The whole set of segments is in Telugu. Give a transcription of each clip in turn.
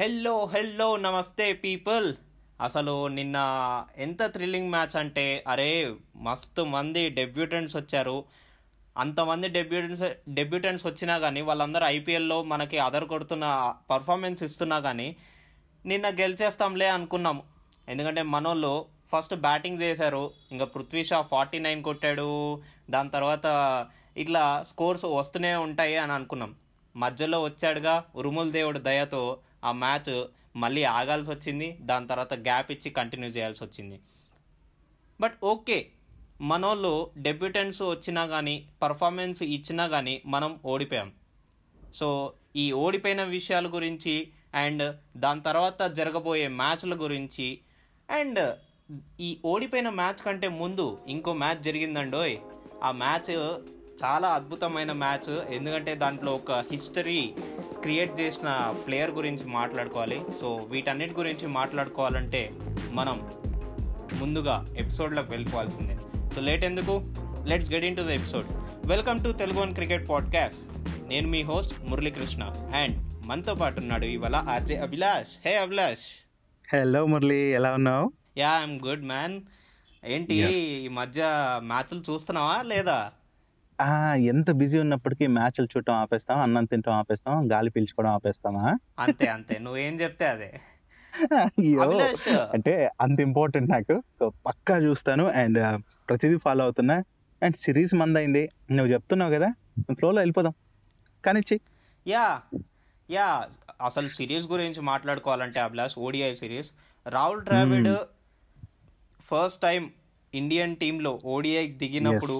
హెల్లో హెల్లో నమస్తే పీపుల్. అసలు నిన్న ఎంత థ్రిల్లింగ్ మ్యాచ్ అంటే అరే మస్తు మంది డెబ్యూటెంట్స్ వచ్చారు. అంతమంది డెబ్యూటెంట్స్ డెబ్యూటెంట్స్ వచ్చినా కానీ వాళ్ళందరూ ఐపీఎల్లో మనకి అదర్ కొడుతున్న పర్ఫార్మెన్స్ ఇస్తున్నా కానీ నిన్న గెలిచేస్తాంలే అనుకున్నాం. ఎందుకంటే మనోళ్ళు ఫస్ట్ బ్యాటింగ్ చేశారు. ఇంకా పృథ్వీ షా ఫార్టీ నైన్ కొట్టాడు. దాని తర్వాత ఇట్లా స్కోర్స్ వస్తూనే ఉంటాయి అని అనుకున్నాం. మధ్యలో వచ్చాడుగా ఉరుముల దేవుడు దయతో ఆ మ్యాచ్ మళ్ళీ ఆగాల్సి వచ్చింది దాని తర్వాత గ్యాప్ ఇచ్చి కంటిన్యూ చేయాల్సి వచ్చింది బట్ ఓకే మనోళ్ళు డెబ్యూటెంట్స్ వచ్చినా కానీ పర్ఫార్మెన్స్ ఇచ్చినా కానీ మనం ఓడిపోయాం. సో ఈ ఓడిపోయిన విషయాల గురించి అండ్ దాని తర్వాత జరగబోయే మ్యాచ్ల గురించి అండ్ ఈ ఓడిపోయిన మ్యాచ్ కంటే ముందు ఇంకో మ్యాచ్ జరిగిందండోయ్. ఆ మ్యాచ్ చాలా అద్భుతమైన మ్యాచ్. ఎందుకంటే దాంట్లో ఒక హిస్టరీ క్రియేట్ చేసిన ప్లేయర్ గురించి మాట్లాడుకోవాలి. సో వీటన్నిటి గురించి మాట్లాడుకోవాలంటే మనం ముందుగా ఎపిసోడ్లోకి వెళ్ళిపోవాల్సిందే. సో లేట్ ఎందుకు? Let's get in to the episode welcome to Telugu one cricket podcast నేను మీ హోస్ట్ మురళీకృష్ణ. అండ్ మనతో పాటు ఉన్నాడు ఇవాళ RJ Abhilash. Hey Abhilash. Hello Murali. ఎలా ఉన్నావు? యా ఐఎమ్ గుడ్ మ్యాన్ ఏంటి. ఈ మధ్య మ్యాచ్లు చూస్తున్నావా లేదా? ఆ! ఎంత బిజీ ఉన్నప్పటికీ మ్యాచ్లు చూడటం ఆపేస్తాం అన్నం తినటం ఆపేస్తాం గాలి పీల్చుకోవడం ఆపేస్తామా అంతే అంతే. నువ్వేం చెప్తే అదే. అయ్యో అభిలాష్ అంటే అంత ఇంపార్టెంట్ నాకు. సో పక్కా చూస్తాను. అండ్ ప్రతిదీ ఫాలో అవుతున్నా. అండ్ సిరీస్ మందైంది. నువ్వు చెప్తున్నావు కదా? ఫ్లోలో వెళ్ళిపోదాం. కానిచ్చి యా. యా. అసలు సిరీస్ గురించి మాట్లాడుకోవాలంటే Abhilash ODI series. Rahul Dravid first time Indian టీంలో ఓడిఐ దిగినప్పుడు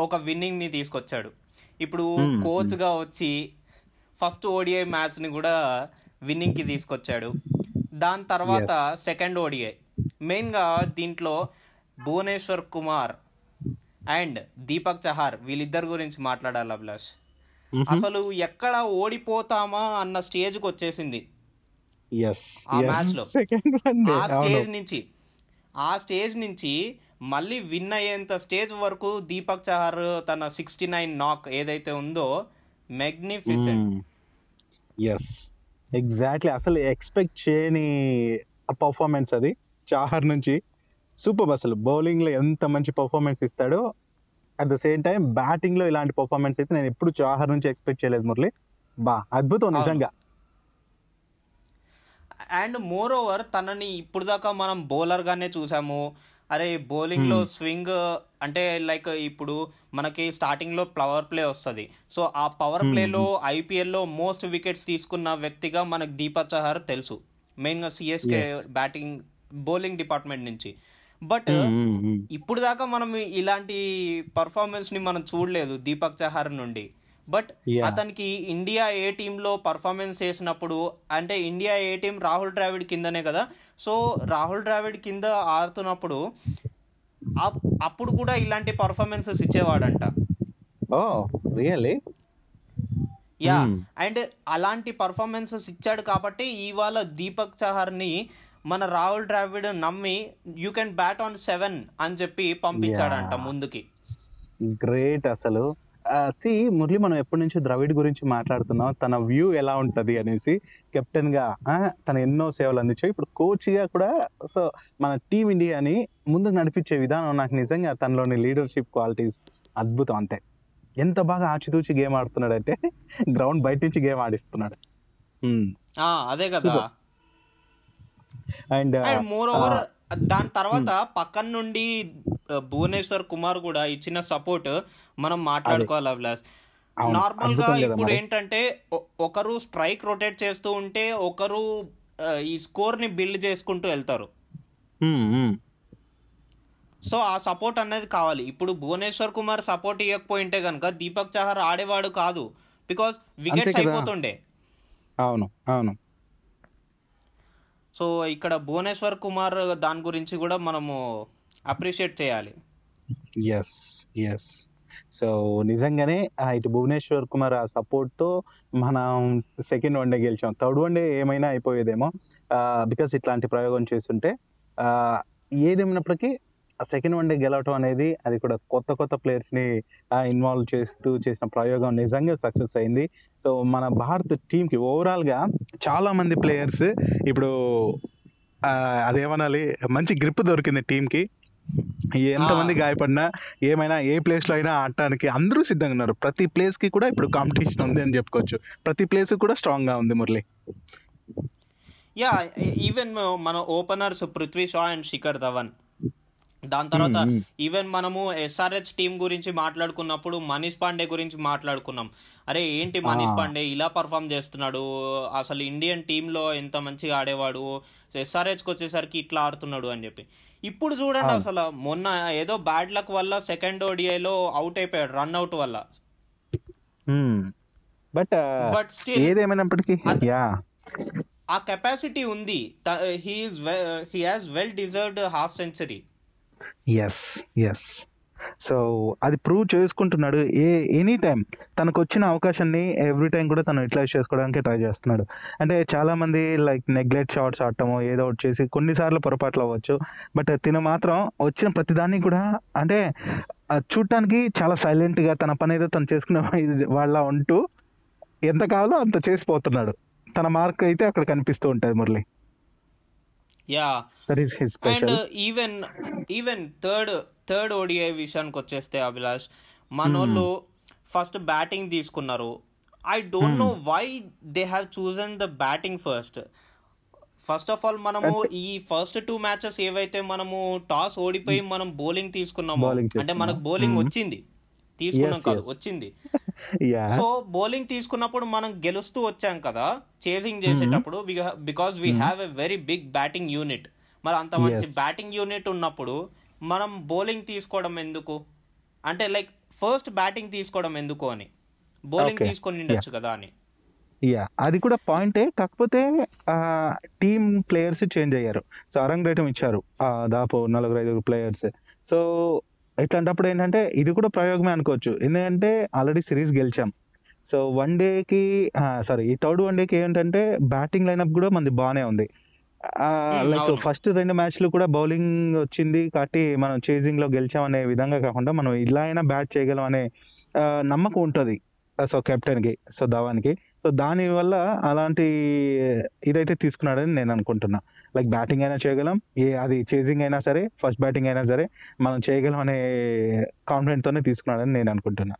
ఒక విన్నింగ్ని తీసుకొచ్చాడు. ఇప్పుడు. కోచ్గా వచ్చి ఫస్ట్ ఓడిఐ మ్యాచ్ని కూడా విన్నింగ్కి తీసుకొచ్చాడు. దాని తర్వాత. సెకండ్ ఓడిఐ మెయిన్గా దీంట్లో భువనేశ్వర్ కుమార్ అండ్ దీపక్ చహార్ వీళ్ళిద్దరి గురించి మాట్లాడాలి అభిలాష్. అసలు ఎక్కడ ఓడిపోతామా అన్న స్టేజ్కి వచ్చేసింది. ఎస్ ఆ match లో. సెకండ్ ఆ స్టేజ్ నుంచి ఆ స్టేజ్ నుంచి మళ్ళీ విన్ అయ్యేంత స్టేజ్ వరకు దీపక్ చహార్ తన సిక్స్టీ నైన్ నాక్ ఏదైతే ఉందో మెగ్నిఫిసెంట్ ఎస్ ఎగ్జాక్ట్లీ అసలు ఎక్స్పెక్ట్ చేయని పర్ఫార్మెన్స్ అది. చాహర్ నుంచి సూపర్ అసలు. బౌలింగ్లో ఎంత మంచి పర్ఫార్మెన్స్ ఇస్తాడో అట్ ద సేమ్ టైం బ్యాటింగ్లో ఇలాంటి పర్ఫార్మెన్స్ అయితే నేను ఎప్పుడు చాహర్ నుంచి ఎక్స్పెక్ట్ చేయలేదు మురళి. బా అద్భుతం. నిజంగా. అండ్ మోర్ ఓవర్ తనని ఇప్పుడు దాకా మనం బౌలర్ గానే చూసాము. అరే బౌలింగ్లో Hmm. స్వింగ్ అంటే లైక్ ఇప్పుడు మనకి స్టార్టింగ్లో పవర్ ప్లే వస్తుంది సో ఆ పవర్ Hmm. ప్లేలో ఐపీఎల్లో మోస్ట్ వికెట్స్ తీసుకున్న వ్యక్తిగా మనకు దీపక్ చహార్ తెలుసు మెయిన్గా సిఎస్కే. బ్యాటింగ్ బౌలింగ్ డిపార్ట్మెంట్ నుంచి బట్ మ్మ్, మ్మ్. ఇప్పుడు దాకా మనం ఇలాంటి పర్ఫార్మెన్స్ని మనం చూడలేదు దీపక్ చహార్ నుండి బట్. అతనికి ఇండియా ఏ టీంలో పర్ఫార్మెన్స్ చేసినప్పుడు అంటే India A team Rahul Dravid కిందనే కదా సో రాహుల్ ద్రావిడ్ కింద ఆడుతున్నప్పుడు అప్- అప్పుడు కూడా ఇలాంటి పర్ఫార్మెన్సెస్ ఇచ్చేవాడంట ఓ రియల్లీ యా. అండ్ అలాంటి పర్ఫార్మెన్సెస్ ఇచ్చాడు కాబట్టి ఇవాళ దీపక్ చహార్ని మన రాహుల్ ద్రావిడ్ నమ్మి you can bat on seven అని చెప్పి పంపించాడంట. ముందుకి గ్రేట్ అసలు సి మురళి మనం ఎప్పటి నుంచి ద్రవిడ్ గురించి మాట్లాడుతున్నాం తన వ్యూ ఎలా ఉంటది అనేసి కెప్టెన్గా తన ఎన్నో సేవలు అందించాయి ఇప్పుడు కోచ్గా కూడా సో మన టీం ఇండియాని ముందుకు నడిపించే విధానం నాకు నిజంగా తనలోని లీడర్షిప్ క్వాలిటీస్ అద్భుతం అంతే. ఎంత బాగా ఆచితూచి గేమ్ ఆడుతున్నాడు అంటే గ్రౌండ్ బయట నుంచి గేమ్ ఆడిస్తున్నాడు. అదే కదా. అండ్ మోర్ ఓవర్ దాని తర్వాత పక్కన నుండి భువనేశ్వర్ కుమార్ కూడా ఇచ్చిన సపోర్ట్ మనం మాట్లాడుకోవాలి అభిలాష్? నార్మల్గా ఇప్పుడు ఏంటంటే ఒకరు స్ట్రైక్ రొటేట్ చేస్తూ ఉంటే ఒకరు ఈ స్కోర్ని బిల్డ్ చేసుకుంటూ వెళ్తారు. సో ఆ సపోర్ట్ అనేది కావాలి. ఇప్పుడు భువనేశ్వర్ కుమార్ సపోర్ట్ ఇవ్వకపోయింటే కనుక దీపక్ చహర్ ఆడేవాడు కాదు. Because wickets. అయిపోతుండే. అవును అవును. సో ఇక్కడ భువనేశ్వర్ కుమార్ దాని గురించి కూడా మనము అప్రిషియేట్ చేయాలి. ఎస్ ఎస్ సో నిజంగానే ఇటు భువనేశ్వర్ కుమార్ ఆ సపోర్ట్తో మనం సెకండ్ వన్ డే గెలిచాం. థర్డ్ వన్ డే ఏమైనా అయిపోయేదేమో. బికాస్ ఇట్లాంటి ప్రయోగం చేస్తుంటే ఆ, ఏదేమైనప్పటికీ సెకండ్ వన్ డే గెలవటం అనేది అది కూడా కొత్త కొత్త ప్లేయర్స్ని ఇన్వాల్వ్ చేస్తూ చేసిన ప్రయోగం నిజంగా సక్సెస్ అయింది. సో మన భారత్ టీంకి ఓవరాల్గా చాలామంది ప్లేయర్స్ ఇప్పుడు అదేమనాలి మంచి గ్రిప్ దొరికింది టీంకి ఎంతమంది. గాయపడినా ఏమైనా ఏ ప్లేస్లో అయినా ఆడటానికి అందరూ సిద్ధంగా ఉన్నారు. ప్రతి ప్లేస్కి కూడా ఇప్పుడు కాంపిటీషన్ ఉంది అని చెప్పుకోవచ్చు. ప్రతి ప్లేస్ కూడా స్ట్రాంగ్గా ఉంది మురళి. యా ఈవెన్ మన ఓపెనర్స్ పృథ్వీ షా అండ్ శిఖర్ ధవన్. దాని తర్వాత. ఈవెన్ మనము ఎస్ఆర్హెచ్ టీం గురించి మాట్లాడుకున్నప్పుడు మనీష్ పాండే గురించి మాట్లాడుకున్నాం. అరే ఏంటి మనీష్. పాండే? ఇలా పర్ఫామ్ చేస్తున్నాడు. అసలు ఇండియన్ టీంలో ఎంత మంచిగా ఆడేవాడు? ఎస్ఆర్హెచ్కి వచ్చేసరికి ఇట్లా ఆడుతున్నాడు అని చెప్పి. ఇప్పుడు చూడండి. అసలు మొన్న ఏదో బ్యాడ్ లక్ వల్ల సెకండ్ ఓడిఐలో అవుట్ అయిపోయాడు రన్ అవుట్ వల్ల. బట్ బట్ స్టిల్ ఏదేమైనప్పటికీ అత- యా. ఆ కెపాసిటీ ఉంది. He has well deserved half century yes yes so అది ప్రూవ్ చేసుకుంటున్నాడు. ఏ ఎనీ టైం తనకు వచ్చిన అవకాశాన్ని ఎవ్రీ టైం కూడా తను యూటిలైజ్ చేసుకోవడానికి ట్రై చేస్తున్నాడు. అంటే చాలామంది లైక్ నెగ్లెక్ట్ షాట్స్ ఆడటము ఏదో ఒకటి చేసి కొన్నిసార్లు పొరపాట్లు అవ్వచ్చు. బట్ తిన మాత్రం వచ్చిన ప్రతిదాన్ని కూడా అంటే చూడటానికి చాలా సైలెంట్గా తన పని ఏదో తను చేసుకునే వాళ్ళ ఉంటూ ఎంత కావాలో అంత చేసిపోతున్నాడు. తన మార్క్ అయితే అక్కడ కనిపిస్తూ ఉంటుంది Murali. Yeah and even even third third ODI విషయానికి వచ్చేస్తే అభిలాష్ మనోళ్ళు ఫస్ట్ బ్యాటింగ్ తీసుకున్నారు. I don't know why they have chosen the batting first first of all మనము ఈ ఫస్ట్ టూ మ్యాచెస్ ఏవైతే మనము టాస్ ఓడిపోయి మనం బౌలింగ్ తీసుకున్నామో Bowling అంటే మనకు. Bowling Hmm. వచ్చింది. తీసుకున్నాం కాదు. వచ్చింది. సో బౌలింగ్ తీసుకున్నప్పుడు మనం గెలుస్తూ వచ్చాం కదా చేసింగ్ చేసేటప్పుడు because we have a very big batting unit మరి అంత మంచి. బ్యాటింగ్ యూనిట్ ఉన్నప్పుడు మనం బౌలింగ్ తీసుకోవడం ఎందుకు? అంటే లైక్ ఫస్ట్ బ్యాటింగ్ తీసుకోవడం ఎందుకు అని. బౌలింగ్. తీసుకొని ఉండొచ్చు కదా అని. యా. అది కూడా పాయింటే కాకపోతే టీమ్ ప్లేయర్స్ చేంజ్ అయ్యారు. సో అరంగేటం ఇచ్చారు. ఆ, దాదాపు నలుగురు ఐదుగురు ప్లేయర్స్ సో ఇట్లాంటప్పుడు ఏంటంటే ఇది కూడా ప్రయోగమే అనుకోవచ్చు. ఎందుకంటే ఆల్రెడీ సిరీస్ గెలిచాం. సో వన్ డేకి సారీ ఈ థర్డ్ వన్ డేకి ఏంటంటే బ్యాటింగ్ లైనప్ కూడా మనది బాగానే ఉంది. లైక్. ఫస్ట్ రెండు మ్యాచ్లు కూడా బౌలింగ్ వచ్చింది కాబట్టి మనం చేజింగ్లో గెలిచాం అనే విధంగా కాకుండా మనం ఇలా అయినా బ్యాట్ చేయగలం అనే నమ్మకం ఉంటుంది. సో కెప్టెన్కి సో ధవాన్కి సో దాని వల్ల అలాంటి ఇదైతే తీసుకున్నాడని నేను అనుకుంటున్నా. లైక్ బ్యాటింగ్ అయినా చేయగలం. ఏ అది చేజింగ్ అయినా సరే ఫస్ట్ బ్యాటింగ్ అయినా సరే మనం చేయగలం అనే కాన్ఫిడెంట్ తోనే తీసుకున్నాడని నేను అనుకుంటున్నా.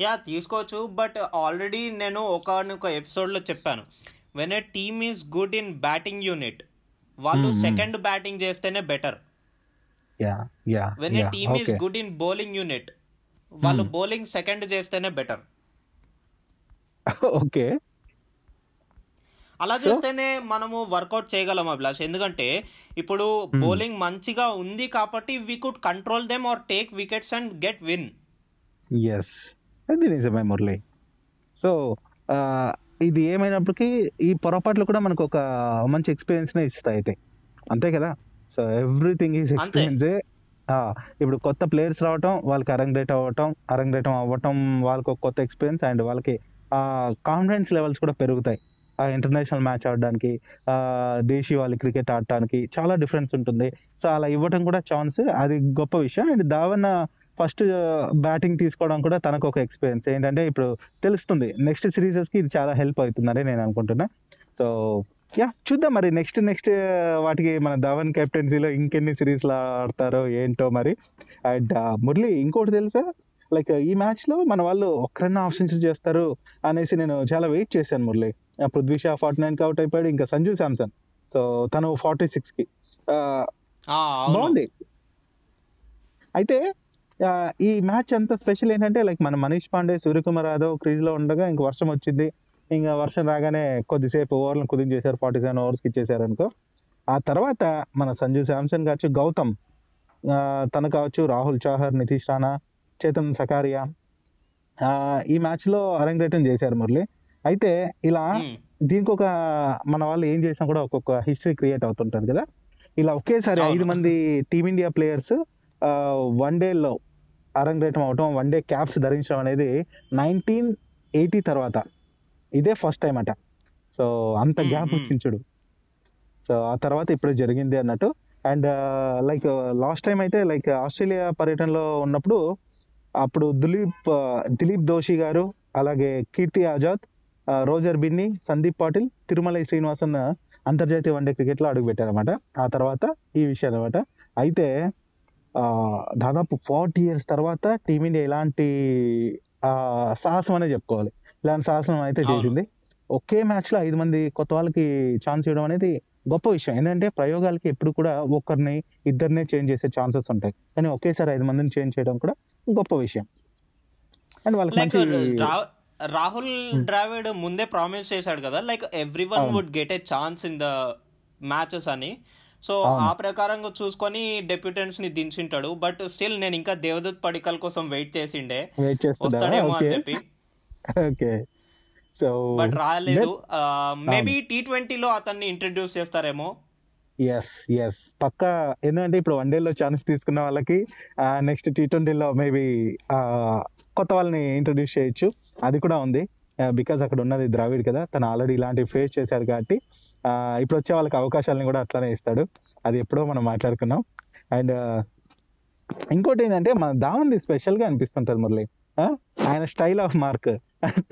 యా తీసుకోవచ్చు. బట్ ఆల్రెడీ నేను ఒకనొక ఎపిసోడ్లో చెప్పాను. When a team is good in batting unit వాళ్ళు Hmm, hmm. సెకండ్ బ్యాటింగ్ చేస్తేనే better when a team is good in bowling unit వాళ్ళు Hmm. బౌలింగ్ సెకండ్ చేస్తేనే బెటర్ ఓకే అలా? చేస్తేనే మనము వర్కౌట్ చేయగలం అభిలాష్. ఎందుకంటే ఇప్పుడు Hmm. బౌలింగ్ మంచిగా ఉంది కాబట్టి we could control them or take wickets and get win yes అది నిజమే మురళి. సో ఇది ఏమైనప్పటికీ ఈ పొరపాట్లు కూడా మనకు ఒక మంచి ఎక్స్పీరియన్స్ నే ఇస్తాయి అయితే. అంతే కదా? సో ఎవ్రీథింగ్ అంతే. ఎక్స్పీరియన్సే ఇప్పుడు కొత్త ప్లేయర్స్ రావటం వాళ్ళకి అరంగ్రేట్ అవ్వటం అరంగ్రేటం అవ్వటం వాళ్ళకి ఒక కొత్త ఎక్స్పీరియన్స్ అండ్ వాళ్ళకి కాన్ఫిడెన్స్ లెవెల్స్ కూడా పెరుగుతాయి. ఇంటర్నేషనల్ మ్యాచ్ ఆడడానికి దేశీ వాళ్ళ క్రికెట్ ఆడటానికి చాలా డిఫరెన్స్ ఉంటుంది. సో అలా ఇవ్వడం కూడా ఛాన్స్ అది గొప్ప విషయం. అండ్ దావన్న ఫస్ట్ బ్యాటింగ్ తీసుకోవడం కూడా తనకు ఒక ఎక్స్పీరియన్స్ ఏంటంటే ఇప్పుడు తెలుస్తుంది నెక్స్ట్ సిరీసెస్కి ఇది చాలా హెల్ప్ అవుతుందని నేను అనుకుంటున్నా. సో యా చూద్దాం మరి. నెక్స్ట్ నెక్స్ట్ వాటికి మన ధవన్ కెప్టెన్సీలో ఇంకెన్ని సిరీస్లో ఆడతారో ఏంటో మరి. అండ్ మురళి ఇంకోటి తెలుసా? లైక్ ఈ మ్యాచ్లో మన వాళ్ళు ఒక్కరన్నా సెంచరీ చేస్తారు అనేసి నేను చాలా వెయిట్ చేశాను Murali. Prithvi Shaw forty nine out అయిపోయాడు ఇంకా సంజు శాంసన్. సో తను ఫార్టీ సిక్స్కి ఆ, అవును. బాగుంది. అయితే ఈ మ్యాచ్ అంత స్పెషల్ ఏంటంటే లైక్ మన మనీష్ పాండే సూర్యకుమార్ యాదవ్ క్రీజ్లో ఉండగా ఇంక వర్షం వచ్చింది. ఇంకా వర్షం రాగానే కొద్దిసేపు ఓవర్లను కుదించేశారు ఫార్టీ సెవెన్ ఓవర్స్కి ఇచ్చేసారు అనుకో ఆ తర్వాత మన సంజు శాంసన్ కావచ్చు గౌతమ్. తను కావచ్చు రాహుల్ చాహర్ నితీష్ రాణా. చేతన్ సకారియా. ఈ మ్యాచ్లో అరంగేటం చేశారు మురళి. అయితే ఇలా. దీనికి ఒక మన వాళ్ళు ఏం చేసినా కూడా ఒక్కొక్క హిస్టరీ క్రియేట్ అవుతుంటది కదా. ఇలా ఒకేసారి. ఐదు మంది టీమిండియా ప్లేయర్స్ వన్ డేలో అరంగేటం అవటం వన్ డే క్యాప్స్ ధరించడం అనేది నైన్టీన్ ఎయిటీ తర్వాత. ఇదే ఫస్ట్ టైం అట. సో అంత గ్యాప్ hmm. వచ్చింది చూడు. సో ఆ తర్వాత ఇప్పుడు జరిగింది అన్నట్టు. అండ్ లైక్ లాస్ట్ టైం అయితే లైక్ ఆస్ట్రేలియా పర్యటనలో ఉన్నప్పుడు అప్పుడు దిలీప్ దిలీప్ దోషి గారు అలాగే కీర్తి ఆజాద్ రోజర్ బిన్ని సందీప్ పాటిల్ తిరుమలై శ్రీనివాసన్ అంతర్జాతీయ వన్డే క్రికెట్లో అడుగుపెట్టారన్నమాట ఆ తర్వాత ఈ విషయం అనమాట అయితే దాదాపు ఫార్టీ ఇయర్స్ తర్వాత టీమిండియా ఇలాంటి సాహసం అనే చెప్పుకోవాలి. ఇలాంటి సాహసం అయితే. చేసింది. ఒకే మ్యాచ్లో ఐదు మంది కొత్త వాళ్ళకి ఛాన్స్ ఇవ్వడం అనేది గొప్ప విషయం. ఎందుకంటే ప్రయోగాలకి ఎప్పుడు కూడా ఒక్కరిని ఇద్దరినే చేంజ్ చేసే ఛాన్సెస్ ఉంటాయి. కానీ ఒకేసారి ఐదు మందిని చేంజ్ చేయడం కూడా గొప్ప విషయం. అండ్ వాళ్ళకి రాహుల్ ద్రావిడ్ ముందే ప్రామిస్ చేశాడు కదా like every one. Would get a chance in the matches అని. సో. ఆ ప్రకారంగా చూసుకొని డెప్యూటెంట్స్ని దించుంటాడు బట్ స్టిల్ నేను ఇంకా దేవదత్ పడికల్ కోసం వెయిట్ చేసిండే. వస్తాడేమో అని చెప్పి. ఓకే. సో బట్ రాలేదు. మేబీ టీ ట్వంటీలో అతన్ని ఇంట్రడ్యూస్ చేస్తారేమో. ఎస్ ఎస్ పక్కా ఎందుకంటే ఇప్పుడు వన్ డేలో ఛాన్స్ తీసుకున్న వాళ్ళకి నెక్స్ట్ టీ ట్వంటీలో మేబీ కొత్త వాళ్ళని ఇంట్రడ్యూస్ చేయొచ్చు. అది కూడా ఉంది. బికాజ్ అక్కడ ఉన్నది ద్రావిడ్ కదా తను ఆల్రెడీ ఇలాంటివి ఫేస్ చేశాడు కాబట్టి ఇప్పుడు వచ్చే వాళ్ళకి అవకాశాలను కూడా అట్లానే ఇస్తాడు. అది ఎప్పుడో మనం మాట్లాడుకున్నాం. అండ్ ఇంకోటి ఏంటంటే మన దామంది స్పెషల్గా అనిపిస్తుంటుంది మురళి. ఆయన స్టైల్ ఆఫ్ మార్క్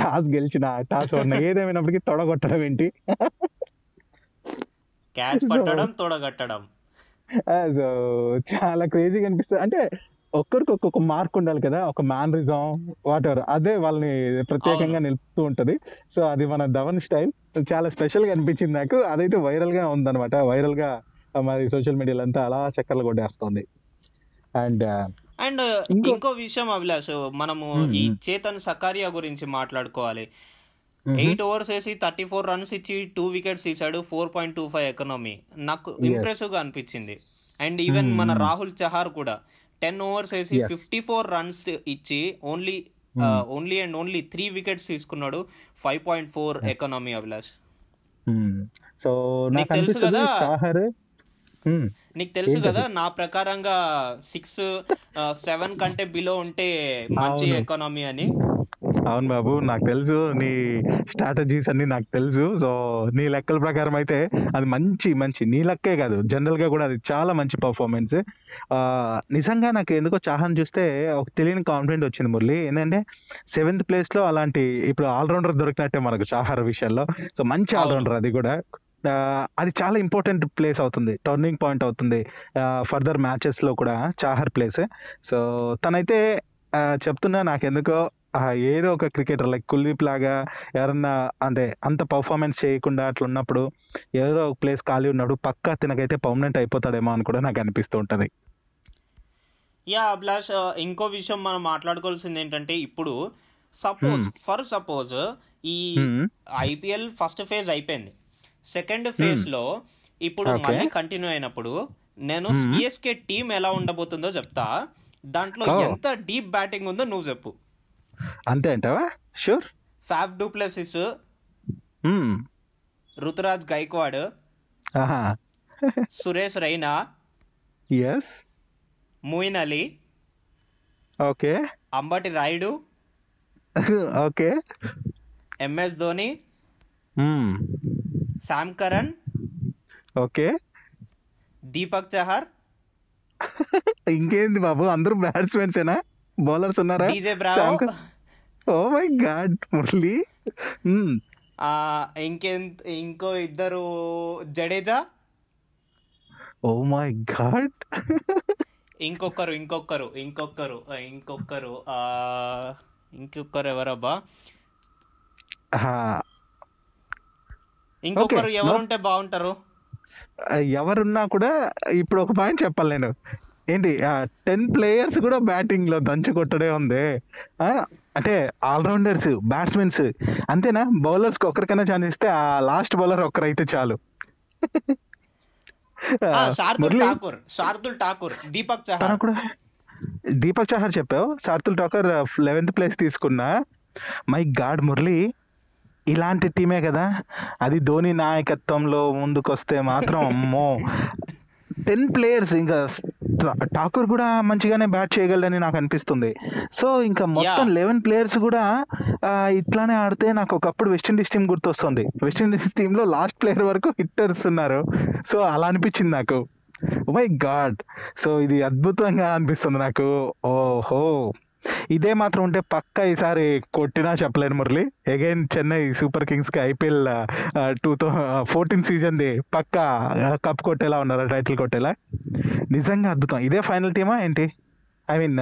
టాస్ గెలిచిన టాస్ ఓడిన ఏదేమైనప్పటికీ తొడగొట్టడం ఏంటి? క్యాచ్ పట్టడం తోడగట్టడం. సో చాలా క్రేజీగా అనిపిస్తుంది. అంటే ఒక్కరికి ఒక్కొక్క మార్క్ ఉండాలి కదా ఒక మ్యానరిజం వాట్ ఎవర్ అదే వాళ్ళని ప్రత్యేకంగా నిలుపుతూ ఉంటది. సో అది మన ధవన్ స్టైల్. చాలా స్పెషల్గా అనిపించింది నాకు. అదైతే వైరల్గా ఉందన్నమాట. వైరల్గా మరి సోషల్ మీడియాలో అంతా అలా చక్కర్లు కొట్టేస్తుంది. అండ్ అండ్ ఇంకో- విషయం అభిలాష్ మనము. ఈ చేతన్ సకారియా గురించి మాట్లాడుకోవాలి. ఎయిట్ ఓవర్స్ వేసి థర్టీ ఫోర్ రన్స్ ఇచ్చి టూ వికెట్స్ తీసాడు four point two five economy నాకు. ఇంప్రెసివ్గా అనిపించింది అండ్ ఈవెన్ మన Hmm. రాహుల్ చహార్ కూడా టెన్ ఓవర్స్ వేసి. ఫిఫ్టీ ఫోర్ rన్స్ ఇచ్చి only only and only three wickets తీసుకున్నాడు five point four economy Abhilash so నాకు తెలుసు కదా? Hmm. నీకు తెలుసు? కదా నా ప్రకారంగా సిక్స్ సెవెన్ కంటే బిలో ఉంటే మంచి. ఎకానమీ అని అవును బాబు నాకు తెలుసు. నీ స్ట్రాటజీస్ అన్ని నాకు తెలుసు. సో నీ లెక్కల ప్రకారం అయితే అది మంచి మంచి. నీ లెక్కే కాదు. జనరల్గా కూడా అది చాలా మంచి పర్ఫార్మెన్స్ నిజంగా నాకు ఎందుకో చాహన్ చూస్తే ఒక తెలియని కాన్ఫిడెంట్ వచ్చింది మురళి. ఏంటంటే సెవెంత్ ప్లేస్లో అలాంటి ఇప్పుడు ఆల్రౌండర్ దొరికినట్టే మనకు చాహర్ విషయంలో. సో మంచి. ఆల్రౌండర్ అది కూడా. అది చాలా ఇంపార్టెంట్ ప్లేస్ అవుతుంది. టర్నింగ్ పాయింట్ అవుతుంది. ఫర్దర్ మ్యాచెస్లో కూడా చాహర్ ప్లేస్ సో తనైతే చెప్తున్నా నాకెందుకో ఏదో ఒక క్రికెటర్ లైక్ కుల్దీప్ లాగా ఎవరన్నా అంటే అంత పర్ఫార్మెన్స్ చేయకుండా అట్లా ఉన్నప్పుడు ఏదో ఒక ప్లేస్ ఖాళీ ఉన్నప్పుడు పక్కా తినకైతే పర్మనెంట్ అయిపోతాడేమో అని కూడా నాకు అనిపిస్తూ ఉంటది యా అభిలాష్ ఇంకో విషయం మనం మాట్లాడుకోవాల్సింది ఏంటంటే ఇప్పుడు సపోజ్ ఫర్ సపోజ్ ఈ. ఐపీఎల్ ఫస్ట్ ఫేజ్ అయిపోయింది సెకండ్ ఫేజ్లో ఇప్పుడు. మళ్ళీ కంటిన్యూ అయినప్పుడు నేను. సిఎస్కే టీం ఎలా ఉండబోతుందో చెప్తా దాంట్లో. ఎంత డీప్ బ్యాటింగ్ ఉందో నువ్వు చెప్పు అంతే అంటావా? Sure Faf du Plessis Ruturaj Gaikwad. Suresh Raina. Yes Moeen Ali. Okay. Ambati Rayudu. Okay. MS Dhoni. Sam Curran. Okay. Deepak Chahar. ఇంకేంది బాబు? అందరూ బ్యాట్స్మెన్సేనా బౌలర్స్ ఉన్నారా. Oh my God Murali. ఇంకెంత ఇంకో ఇద్దరు జడేజా? ఓ మై గాడ్. ఇంకొకరు ఇంకొకరు ఇంకొకరు ఇంకొకరు ఇంకొకరు ఎవరబ్బా? ఇంకొకరు ఎవరుంటే బాగుంటారు? ఎవరున్నా కూడా ఇప్పుడు ఒక పాయింట్ చెప్పాలి నేను. ఏంటి టెన్ ప్లేయర్స్ కూడా బ్యాటింగ్లో దంచు కొట్టడే ఉంది అంటే ఆల్రౌండర్స్ బ్యాట్స్మెన్స్ అంతేనా? బౌలర్స్కి ఒక్కరికైనా ఛాన్స్ ఇస్తే ఆ లాస్ట్ బౌలర్ ఒక్కరైతే చాలు. శార్దుల్ ఠాకూర్ శార్దుల్ ఠాకూర్ దీపక్ చహర్. కూడా దీపక్ చహర్ చెప్పావు? సార్తుల్ టాకర్ లెవెన్త్ ప్లేస్ తీసుకున్నా. మై గాడ్ మురళి ఇలాంటి టీమే కదా? అది ధోని నాయకత్వంలో ముందుకొస్తే మాత్రం అమ్మో. టెన్ ప్లేయర్స్ ఇంకా ఠాకూర్ కూడా మంచిగానే బ్యాట్ చేయగలడని నాకు అనిపిస్తుంది. సో ఇంకా మొత్తం. లెవెన్ ప్లేయర్స్ కూడా ఇట్లానే ఆడితే నాకు ఒకప్పుడు వెస్టిండీస్ టీం గుర్తొస్తుంది. వెస్టిండీస్ టీంలో లాస్ట్ ప్లేయర్ వరకు హిట్టర్స్ ఉన్నారు. సో అలా అనిపించింది నాకు. మై గాడ్ సో ఇది అద్భుతంగా అనిపిస్తుంది నాకు. ఓహో. ఇదే మాత్రం ఉంటే పక్క ఈసారి కొట్టినా చెప్పలేను మురళి. అగైన్ చెన్నై సూపర్ కింగ్స్కి ఐపీఎల్ టూ థౌ ఫోర్టీన్ సీజన్ది పక్క కప్ కొట్టేలా ఉన్నారు టైటిల్ కొట్టేలా? నిజంగా అద్భుతం. ఇదే ఫైనల్ టీమా ఏంటి? ఐ మీన్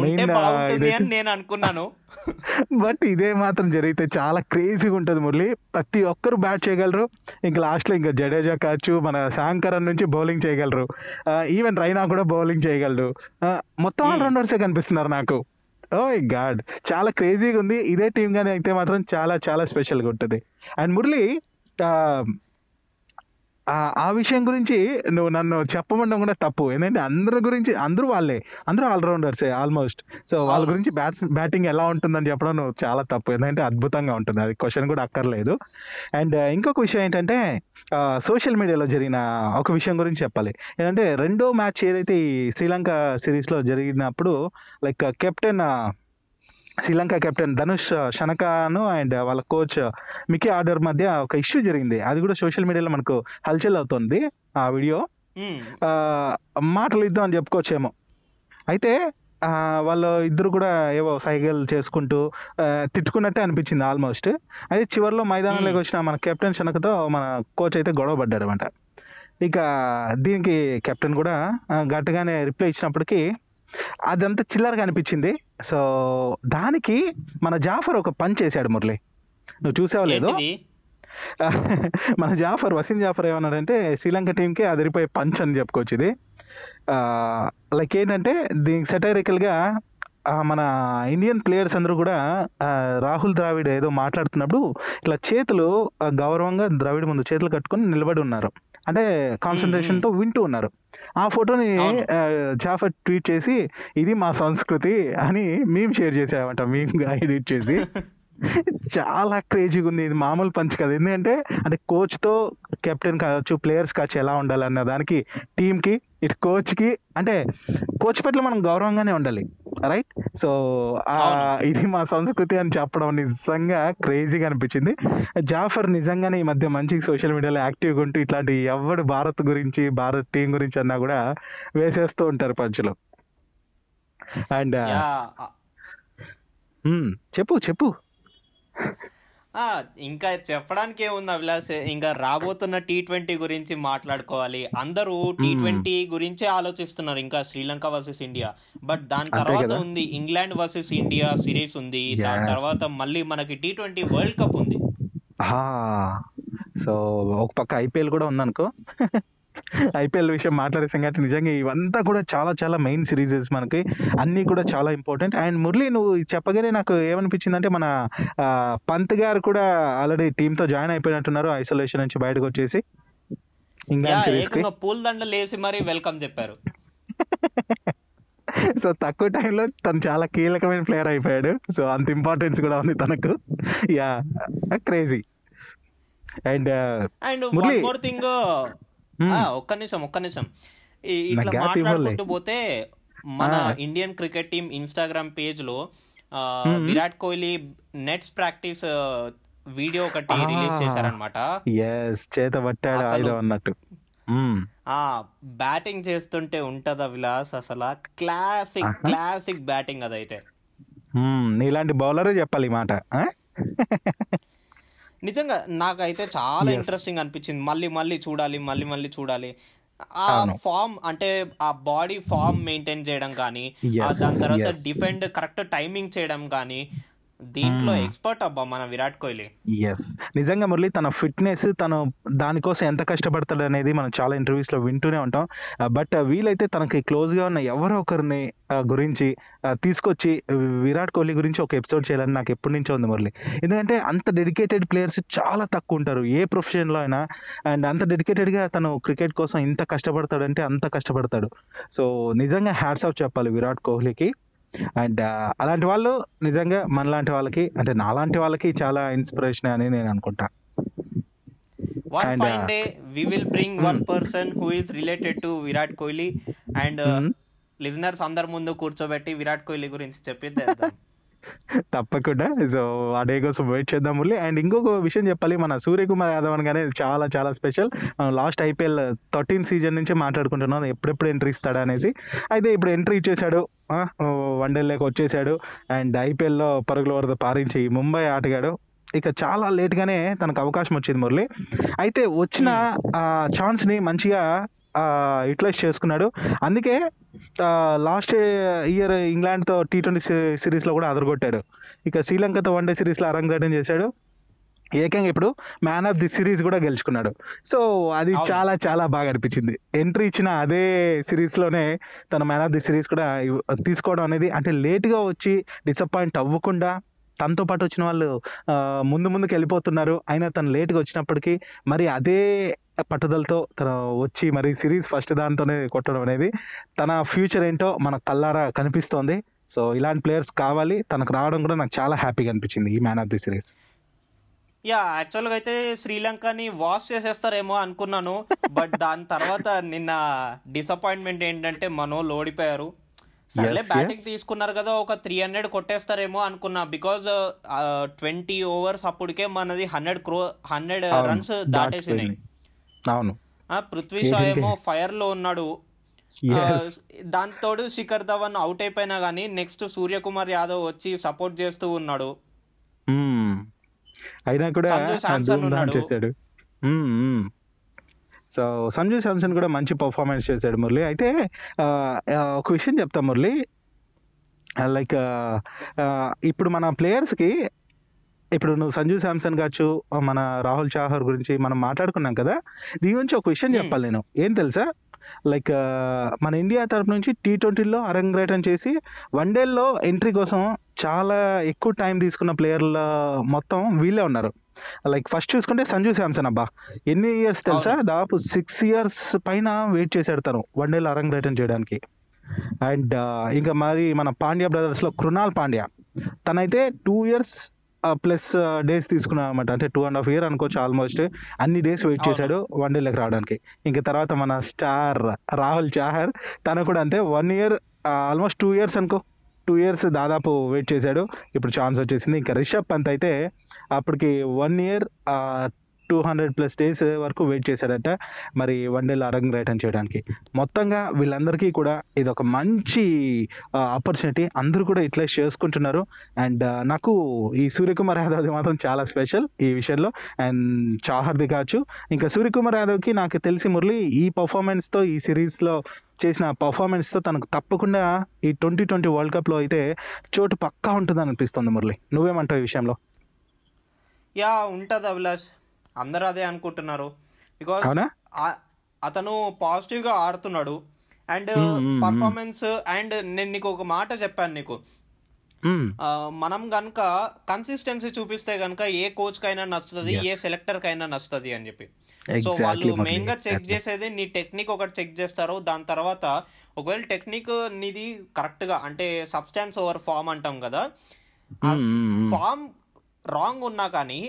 మెయిన్ నేను అనుకున్నాను. బట్ ఇదే మాత్రం జరిగితే చాలా క్రేజీగా ఉంటుంది మురళి. ప్రతి ఒక్కరు బ్యాట్ చేయగలరు. ఇంకా లాస్ట్లో ఇంకా జడేజా కావచ్చు మన శాంకరన్ నుంచి బౌలింగ్ చేయగలరు. ఈవెన్ రైనా కూడా బౌలింగ్ చేయగలరు ఆ, మొత్తం Hmm. ఆల్రౌండర్సే కనిపిస్తున్నారు నాకు. ఓ గాడ్ చాలా క్రేజీగా ఉంది. ఇదే టీం గానీ అయితే మాత్రం చాలా చాలా స్పెషల్గా ఉంటుంది. అండ్ మురళి ఆ, విషయం గురించి నువ్వు నన్ను చెప్పమండం కూడా తప్పు. ఎందుకంటే అందరి గురించి అందరూ వాళ్ళే. అందరూ ఆల్రౌండర్సే ఆల్మోస్ట్. సో వాళ్ళ. గురించి బ్యాట్స్ బ్యాటింగ్ ఎలా ఉంటుందని చెప్పడం నువ్వు చాలా తప్పు. ఎందుకంటే అద్భుతంగా ఉంటుంది. అది క్వశ్చన్ కూడా అక్కర్లేదు. అండ్ ఇంకొక విషయం ఏంటంటే సోషల్ మీడియాలో జరిగిన ఒక విషయం గురించి చెప్పాలి. ఏంటంటే రెండో మ్యాచ్ ఏదైతే ఈ శ్రీలంక సిరీస్లో జరిగినప్పుడు like captain Sri Lanka captain Dhanush షనకాను and వాళ్ళ కోచ్ మికీ ఆర్డర్ మధ్య ఒక ఇష్యూ జరిగింది. అది కూడా సోషల్ మీడియాలో మనకు హల్చల్ అవుతుంది ఆ వీడియో ఆ, మాటలు ఇద్దాం అని చెప్పుకోవచ్చేమో. అయితే వాళ్ళు ఇద్దరు కూడా ఏవో సైకిల్ చేసుకుంటూ తిట్టుకున్నట్టే అనిపించింది ఆల్మోస్ట్ అయితే చివరిలో మైదానంలోకి వచ్చిన మన కెప్టెన్ శనకతో మన కోచ్ అయితే గొడవ పడ్డారు అనమాట ఇక దీనికి కెప్టెన్ కూడా గట్టిగానే రిప్లై ఇచ్చినప్పటికీ అదంతా చిల్లరగా అనిపించింది. సో దానికి మన జాఫర్ ఒక పంచ్ చేశాడు మురళి. నువ్వు చూసావు లేదు? మన జాఫర్ వసీం జాఫర్ ఏమన్నాడంటే శ్రీలంక టీంకి అదిరిపోయే పంచ్ అని చెప్పుకోవచ్చు ఇది లైక్ ఏంటంటే దీనికి సెటైరికల్గా మన ఇండియన్ ప్లేయర్స్ అందరూ కూడా రాహుల్ ద్రావిడ్ ఏదో మాట్లాడుతున్నప్పుడు ఇట్లా చేతులు గౌరవంగా ద్రావిడ్ ముందు చేతులు కట్టుకొని నిలబడి ఉన్నారు. అంటే కాన్సన్ట్రేషన్తో వింటూ ఉన్నారు. ఆ ఫోటోని జాఫర్ ట్వీట్ చేసి ఇది మా సంస్కృతి అని మేము షేర్ చేసామంట మేము ఎడిట్ చేసి. చాలా క్రేజీగా ఉంది. ఇది మామూలు పంచ్ కదా. ఎందుకంటే అంటే కోచ్తో కెప్టెన్ కావచ్చు ప్లేయర్స్ కావచ్చు ఎలా ఉండాలన్న దానికి టీంకి ఇటు కోచ్కి అంటే కోచ్ పట్ల మనం గౌరవంగానే ఉండాలి. Right so. ఇది మా సంస్కృతి అని చెప్పడం నిజంగా క్రేజీగా అనిపించింది. జాఫర్ నిజంగానే ఈ మధ్య మంచి సోషల్ మీడియాలో యాక్టివ్గా ఉంటూ ఇట్లాంటి ఎవడు భారత్ గురించి భారత్ టీం గురించి అన్నా కూడా వేసేస్తూ ఉంటారు పంచులు అండ్ యా. చెప్పు చెప్పు. ఆ, ఇంకా చెప్పడానికి ఏముంది అభిలాష్? ఇంకా రాబోతున్న టీ ట్వంటీ గురించి మాట్లాడుకోవాలి. అందరూ టీ ట్వంటీ గురించే ఆలోచిస్తున్నారు ఇంకా శ్రీలంక వర్సెస్ ఇండియా. బట్ దాని తర్వాత. ఉంది ఇంగ్లాండ్ వర్సెస్ ఇండియా సిరీస్ ఉంది. దాని. తర్వాత మళ్ళీ మనకి టీ ట్వంటీ వరల్డ్ కప్ ఉంది. సో ఒక పక్క ఐపీఎల్ కూడా ఉందనుకో. ఐపీఎల్ విషయం మాట్లాడేసాం కాబట్టి నిజంగా ఇవంతా కూడా చాలా చాలా మెయిన్ సిరీసెస్ మనకి. అన్నీ కూడా చాలా ఇంపార్టెంట్ అండ్ మురళి నువ్వు చెప్పగానే నాకు ఏమనిపించింది అంటే మన పంత్ గారు కూడా ఆల్రెడీ టీంతో జాయిన్ అయిపోయినట్టున్నారు ఐసోలేషన్ నుంచి బయటకు వచ్చేసి. ఇంగ్లాండ్ సిరీస్ పూల దండలు వేసి మరీ వెల్కమ్ చెప్పారు. సో తక్కువ టైంలో తను చాలా కీలకమైన ప్లేయర్ అయిపోయాడు. సో అంత ఇంపార్టెన్స్ కూడా ఉంది తనకు. Yeah crazy and and more thing ఒక్క నిమిషం ఒక్క నిమిషం ఇట్లా. మాట్లాడుకుంటూ పోతే మన. ఇండియన్ క్రికెట్ టీం ఇన్స్టాగ్రామ్ పేజ్లో. Virat Kohli nets practice video ఒకటి. రిలీజ్ చేశారనమాట చేత పట్టాడు అన్నట్టు. ఆ బ్యాటింగ్ చేస్తుంటే ఉంటదా విలాస్ అసలు క్లాసిక్. క్లాసిక్ బ్యాటింగ్ అదైతే. నీలాంటి బౌలరే చెప్పాలి ఈ మాట? నిజంగా నాకైతే చాలా. ఇంట్రెస్టింగ్ అనిపించింది మళ్ళీ మళ్ళీ చూడాలి మళ్ళీ మళ్ళీ చూడాలి ఆ. ఫామ్ అంటే ఆ బాడీ ఫామ్ మెయింటైన్ చేయడం కానీ దాని తర్వాత. డిఫెండ్ కరెక్ట్ టైమింగ్ చేయడం కానీ దీంట్లో Hmm. ఎక్స్పర్ట్ అబ్బా మన విరాట్ కోహ్లీ. ఎస్ నిజంగా మురళి తన ఫిట్నెస్ తను దానికోసం ఎంత కష్టపడతాడు అనేది మనం చాలా ఇంటర్వ్యూస్లో వింటూనే ఉంటాం. బట్ వీలైతే తనకి క్లోజ్గా ఉన్న ఎవరో ఒకరిని ఆ, గురించి తీసుకొచ్చి విరాట్ కోహ్లీ గురించి ఒక ఎపిసోడ్ చేయాలని నాకు ఎప్పటి నుంచో ఉంది మురళి. ఎందుకంటే అంత డెడికేటెడ్ ప్లేయర్స్ చాలా తక్కువ ఉంటారు. ఏ ప్రొఫెషన్లో అయినా. అండ్ అంత డెడికేటెడ్గా తను క్రికెట్ కోసం ఇంత కష్టపడతాడంటే అంత కష్టపడతాడు. సో నిజంగా హ్యాట్స్ ఆఫ్ చెప్పాలి విరాట్ కోహ్లీకి. అండ్ అలాంటి వాళ్ళు నిజంగా మనలాంటి వాళ్ళకి అంటే నాలాంటి వాళ్ళకి చాలా ఇన్స్పిరేషన్ అని నేను అనుకుంటా one And, fine day we will bring one. Person who is related to Virat Kohli and. Listeners అందరి ముందు కూర్చోబెట్టి విరాట్ కోహ్లీ గురించి చెప్పిద్దాం తప్పకుండా. సో ఆ డే కోసం వెయిట్ చేద్దాం మురళి. అండ్ ఇంకొక విషయం చెప్పాలి. మన సూర్యకుమార్ యాదవ్ అనగానే చాలా చాలా special last IPL thirteen season నుంచి మాట్లాడుకుంటున్నాం. ఎప్పుడెప్పుడు ఎంట్రీ ఇస్తాడా అనేసి. అయితే ఇప్పుడు ఎంట్రీ ఇచ్చేశాడు. వన్ డేలోకి వచ్చేసాడు అండ్ ఐపీఎల్లో పరుగుల వరద పారించి ముంబై ఆటగాడు. ఇక చాలా లేట్గానే తనకు అవకాశం వచ్చింది మురళి. అయితే వచ్చిన ఛాన్స్ని మంచిగా యూటిలైజ్ చేసుకున్నాడు. అందుకే లాస్ట్ ఇయర్ ఇంగ్లాండ్తో టీ ట్వంటీ సిరీస్లో కూడా అదరగొట్టాడు. ఇక శ్రీలంకతో వన్డే సిరీస్లో అరంగేటం చేశాడు. ఏకంగా ఇప్పుడు మ్యాన్ ఆఫ్ ది సిరీస్ కూడా గెలుచుకున్నాడు. సో అది. చాలా చాలా బాగా అనిపించింది. ఎంట్రీ ఇచ్చిన అదే సిరీస్లోనే తన మ్యాన్ ఆఫ్ ది సిరీస్ కూడా తీసుకోవడం అనేది అంటే లేట్గా వచ్చి డిసప్పాయింట్ అవ్వకుండా తనతో పాటు వచ్చిన వాళ్ళు ముందు ముందుకు వెళ్ళిపోతున్నారు అయినా తను లేట్గా వచ్చినప్పటికీ మరి అదే పట్టుదలతో తను వచ్చి మరి సిరీస్ ఫస్ట్ దాంతోనే కొట్టడం అనేది తన ఫ్యూచర్ ఏంటో మన కల్లారా కనిపిస్తోంది. సో ఇలాంటి ప్లేయర్స్ కావాలి. తనకు రావడం కూడా నాకు చాలా హ్యాపీగా అనిపించింది ఈ man of the series. Yeah యాక్చువల్గా అయితే శ్రీలంకని వాష్ చేసేస్తారేమో అనుకున్నాను. బట్ దాని తర్వాత నిన్న డిసప్పాయింట్మెంట్ ఏంటంటే మనోళ్ళు ఓడిపోయారు. సర్లే బ్యాటింగ్. తీసుకున్నారు కదా ఒక త్రీ హండ్రెడ్ కొట్టేస్తారేమో అనుకున్నా బికాజ్ ట్వంటీ ఓవర్స్ అప్పటికే మనది హండ్రెడ్ క్రో హండ్రెడ్ రన్స్ దాటేసినాయి. అవును పృథ్వీ షా ఏమో ఫైర్లో ఉన్నాడు. దాంతోడు శిఖర్ ధవన్ అవుట్ అయిపోయినా కానీ నెక్స్ట్ సూర్యకుమార్ యాదవ్ వచ్చి సపోర్ట్ చేస్తూ ఉన్నాడు. అయినా కూడా. చేశాడు. సో సంజు శాంసన్ కూడా మంచి పర్ఫార్మెన్స్ చేశాడు మురళి. అయితే ఒక విషయం చెప్తా మురళి. లైక్ ఇప్పుడు మన ప్లేయర్స్కి ఇప్పుడు నువ్వు సంజు శాంసన్ కావచ్చు మన రాహుల్ చాహర్ గురించి మనం మాట్లాడుకున్నాం కదా దీని గురించి ఒక విషయం. చెప్పాలి నేను. ఏం తెలుసా? లైక్ మన ఇండియా తరపు నుంచి టీ ట్వంటీలో అరంగేటం చేసి వన్డేల్లో ఎంట్రీ కోసం చాలా ఎక్కువ టైం తీసుకున్న ప్లేయర్ల మొత్తం వీళ్ళే ఉన్నారు. లైక్ ఫస్ట్ చూసుకుంటే సంజు శాంసన్ అబ్బా. ఎన్ని ఇయర్స్ తెలుసా? దాదాపు సిక్స్ ఇయర్స్ పైన వెయిట్ చేశాడు తను వన్డేలో అరంగేటం చేయడానికి. అండ్ ఇంకా మరి మన పాండ్యా బ్రదర్స్లో కృణాల్ పాండ్యా తనైతే టూ ఇయర్స్ ప్లస్ డేస్ తీసుకున్నాడు అనమాట అంటే టూ అండ్ హాఫ్ ఇయర్ అనుకోవచ్చు ఆల్మోస్ట్ అన్ని డేస్ వెయిట్. చేశాడు వన్ డేలోకి రావడానికి. ఇంకా తర్వాత మన స్టార్ రాహుల్ చాహర్ తను కూడా అంతే one year almost two years అనుకో. టూ ఇయర్స్ దాదాపు వెయిట్ చేశాడు. ఇప్పుడు ఛాన్స్ వచ్చేసింది. ఇంకా రిషబ్ పంత్ అయితే అప్పటికి one year two hundred plus days వరకు వెయిట్ చేశాడట. మరి వన్ డేలో అరంగేటం చేయడానికి. మొత్తంగా వీళ్ళందరికీ కూడా ఇది ఒక మంచి ఆపర్చునిటీ అందరూ కూడా ఇట్లా చేసుకుంటున్నారు అండ్ నాకు ఈ సూర్యకుమార్ యాదవ్ది మాత్రం చాలా స్పెషల్ ఈ విషయంలో. అండ్ చాహర్ది కావచ్చు. ఇంకా సూర్యకుమార్ యాదవ్కి నాకు తెలిసి మురళి ఈ పర్ఫార్మెన్స్తో ఈ సిరీస్లో చేసిన పర్ఫార్మెన్స్తో తనకు తప్పకుండా ఈ ట్వంటీ ట్వంటీ వరల్డ్ కప్లో అయితే చోటు పక్కా ఉంటుంది అనిపిస్తుంది మురళి. నువ్వేమంటావు ఈ విషయంలో? యా ఉంటది అభిలాష్. అందరూ అదే అనుకుంటున్నారు. బికాస్ అతను పాజిటివ్గా ఆడుతున్నాడు. అండ్. పర్ఫార్మెన్స్ అండ్ నేను నీకు ఒక మాట చెప్పాను నీకు. మనం గనుక కన్సిస్టెన్సీ చూపిస్తే గనుక ఏ కోచ్ కైనా నచ్చుతుంది ఏ Yes. సెలెక్టర్ కైనా నచ్చుతుంది అని చెప్పి. సో వాళ్ళు మెయిన్గా చెక్. చేసేది నీ టెక్నిక్ ఒకటి చెక్ చేస్తారు దాని తర్వాత ఒకవేళ టెక్నిక్ నీది కరెక్ట్గా అంటే సబ్స్టాన్స్ ఓవర్ ఫామ్ అంటాం కదా ఆ మ్మ్, మ్మ్, మ్మ్. ఫామ్ రాంగ్ ఉన్నా కానీ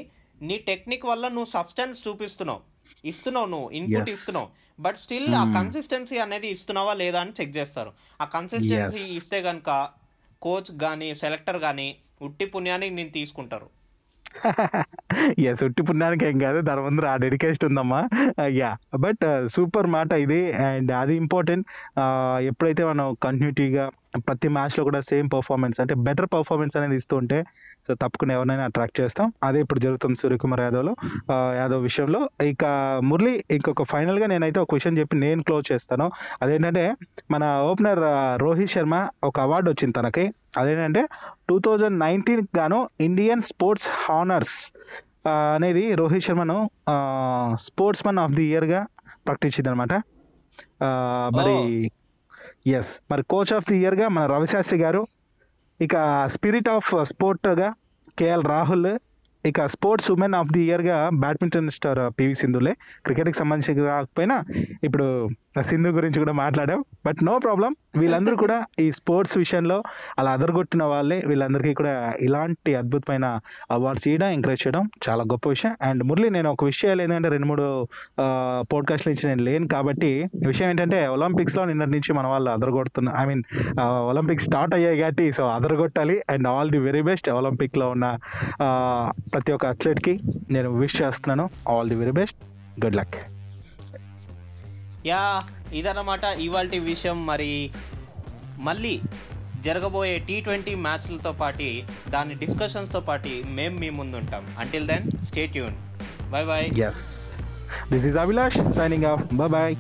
నీ టెక్నిక్ వల్ల నువ్వు సబ్స్టాన్స్ చూపిస్తున్నావు ఇస్తున్నావు నువ్వు ఇన్పుట్. ఇస్తున్నావు బట్ స్టిల్ ఆ Hmm. కన్సిస్టెన్సీ అనేది ఇస్తున్నావా లేదా అని చెక్ చేస్తారు ఆ కన్సిస్టెన్సీ. ఇస్తే గనుక కోచ్ కానీ సెలెక్టర్ కానీ ఉట్టి పుణ్యానికి నేను తీసుకుంటారు ఎస్ ఉట్టి పుణ్యానికి ఏం కాదు దాని ముందు ఆ డెడికేషన్ ఉందమ్మా. యా బట్ సూపర్ మాట ఇది అండ్ అది ఇంపార్టెంట్ uh, ఎప్పుడైతే మనం కంటిన్యూటీగా ప్రతి మ్యాచ్లో కూడా సేమ్ పర్ఫార్మెన్స్ అంటే బెటర్ పర్ఫార్మెన్స్ అనేది ఇస్తూ ఉంటే సో తప్పకుండా ఎవరినైనా అట్రాక్ట్ చేస్తాం. అదే ఇప్పుడు జరుగుతుంది సూర్యకుమార్ యాదవ్లో. యాదవ్ విషయంలో. ఇక మురళి ఇంకొక ఫైనల్గా నేనైతే ఒక విషయం చెప్పి నేను క్లోజ్ చేస్తాను. అదేంటంటే మన ఓపెనర్ రోహిత్ శర్మ ఒక అవార్డు వచ్చింది తనకి. అదేంటంటే టూ థౌజండ్ నైన్టీన్ గాను ఇండియన్ స్పోర్ట్స్ హానర్స్ అనేది రోహిత్ శర్మను స్పోర్ట్స్ మన్ ఆఫ్ ది ఇయర్గా ప్రకటించింది అనమాట మరి ఎస్ మరి కోచ్ ఆఫ్ ది ఇయర్గా మన రవిశాస్త్రి గారు ఇక స్పిరిట్ ఆఫ్ స్పోర్ట్గా కేఎల్ రాహుల్ ఇక స్పోర్ట్స్ ఉమెన్ ఆఫ్ ది ఇయర్గా బ్యాడ్మింటన్ స్టార్ పివి సింధులే. క్రికెట్కి సంబంధించి రాకపోయినా ఇప్పుడు సింధు గురించి కూడా మాట్లాడాం. బట్ నో ప్రాబ్లం వీళ్ళందరూ కూడా ఈ స్పోర్ట్స్ విషయంలో అలా అదరగొట్టిన వాళ్ళే. వీళ్ళందరికీ కూడా ఇలాంటి అద్భుతమైన అవార్డ్స్ ఇవ్వడం ఎంకరేజ్ చేయడం చాలా గొప్ప విషయం. అండ్ మురళి నేను ఒక విషయాలు ఏంటంటే రెండు మూడు పోడ్కాస్ట్ల నుంచి నేను లేను కాబట్టి విషయం ఏంటంటే ఒలింపిక్స్లో నిన్నటి నుంచి మన వాళ్ళు అదరగొడుతున్న ఐ మీన్ ఒలింపిక్స్ స్టార్ట్ అయ్యాయి కాబట్టి so అదరగొట్టాలి. And all the very best ఒలింపిక్లో ఉన్న ప్రతి ఒక్క అథ్లెట్కి నేను విష్ చేస్తున్నాను. All the very best good luck yeah ఇదన్నమాట ఇవాళ విషయం మరి. మళ్ళీ జరగబోయే టీ ట్వంటీ మ్యాచ్లతో పాటు దాని డిస్కషన్స్తో పాటు మేము మీ ముందు ఉంటాం until then stay Yoon bye bye yes this is Abhilash signing off bye